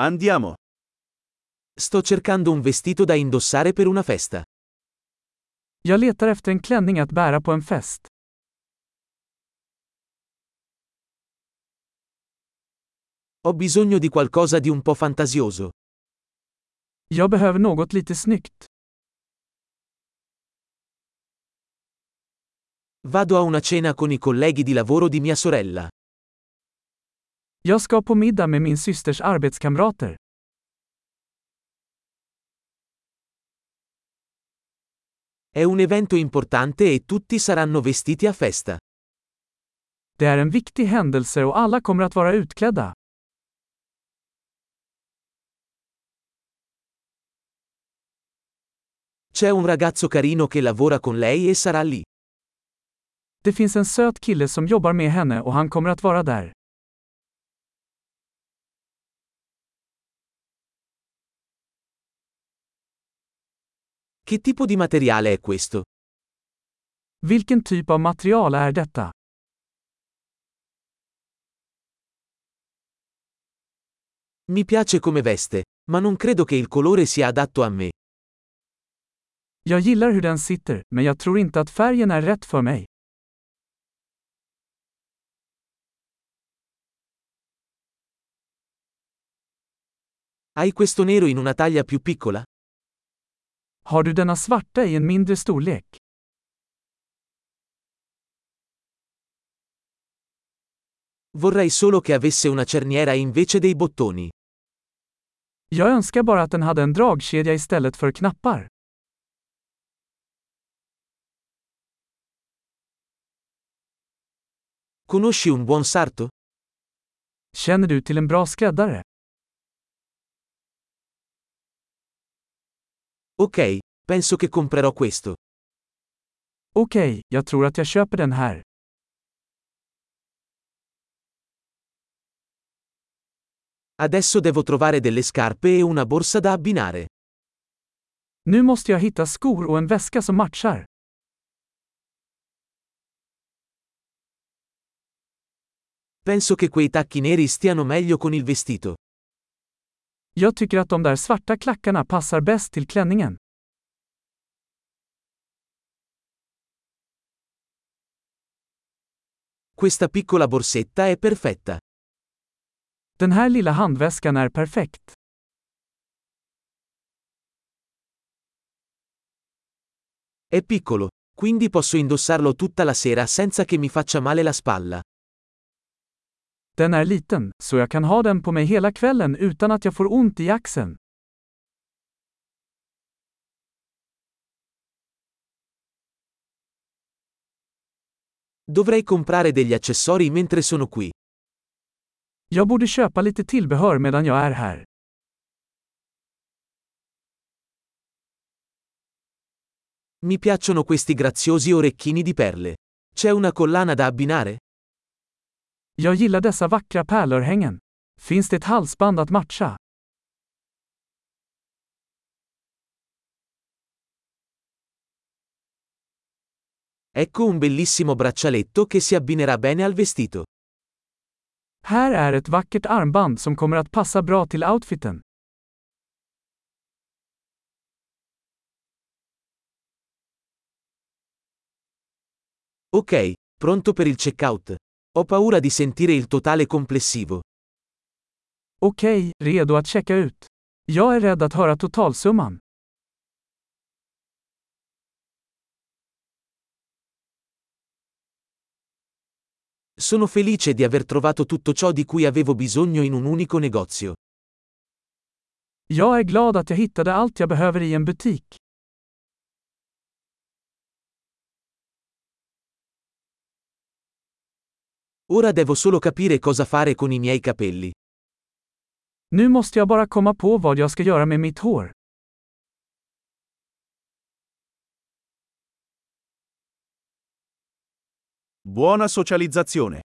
Andiamo. Sto cercando un vestito da indossare per una festa. Jag letar efter en klänning att bära på en fest. Ho bisogno di qualcosa di un po' fantasioso. Jag behöver något lite snyggt. Vado a una cena con i colleghi di lavoro di mia sorella. Jag ska på middag med min systers arbetskamrater. È un evento importante e tutti saranno vestiti a festa. Det är en viktig händelse och alla kommer att vara utklädda. C'è un ragazzo carino che lavora con lei e sarà lì. Det finns en söt kille som jobbar med henne och han kommer att vara där. Che tipo di materiale è questo? Vilken typ av material är detta? Mi piace come veste, ma non credo che il colore sia adatto a me. Jag gillar hur den sitter, men jag tror inte att färgen är rätt för mig. Hai questo nero in una taglia più piccola? Har du denna svarta i en mindre storlek? Vorrei solo che avesse una cerniera invece dei bottoni. Jag önskar bara att den hade en dragkedja istället för knappar. Conosci un buon sarto? Känner du till en bra skräddare? Ok, penso che comprerò questo. Okej, jag tror att jag köper den här. Adesso devo trovare delle scarpe e una borsa da abbinare. Nu måste jag hitta skor och en väska som matchar. Penso che quei tacchi neri stiano meglio con il vestito. Jag tycker att de där svarta klackarna passar bäst till klänningen. Questa piccola borsetta è perfetta. Den här lilla handväskan är perfekt. È piccolo, quindi posso indossarlo tutta la sera senza che mi faccia male la spalla. Den är liten, så jag kan ha den på mig hela kvällen utan att jag får ont i axeln. Dovrei comprare degli accessori mentre sono qui. Jag borde köpa lite tillbehör medan jag är här. Mi piacciono questi graziosi orecchini di perle. C'è una collana da abbinare? Jag gillar dessa vackra pärlörhängen. Finns det ett halsband att matcha? Ecco un bellissimo braccialetto che si abbinerà bene al vestito. Här är ett vackert armband som kommer att passa bra till outfiten. Ok, pronto per il checkout. Ho paura di sentire il totale complessivo. Okej, redo att checka ut. Jag är rädd att höra totalsumman. Sono felice di aver trovato tutto ciò di cui avevo bisogno in un unico negozio. Jag är glad att jag hittade allt jag behöver i en butik. Ora devo solo capire cosa fare con i miei capelli. Nu måste jag bara komma på vad jag ska göra med mitt hår. Buona socializzazione.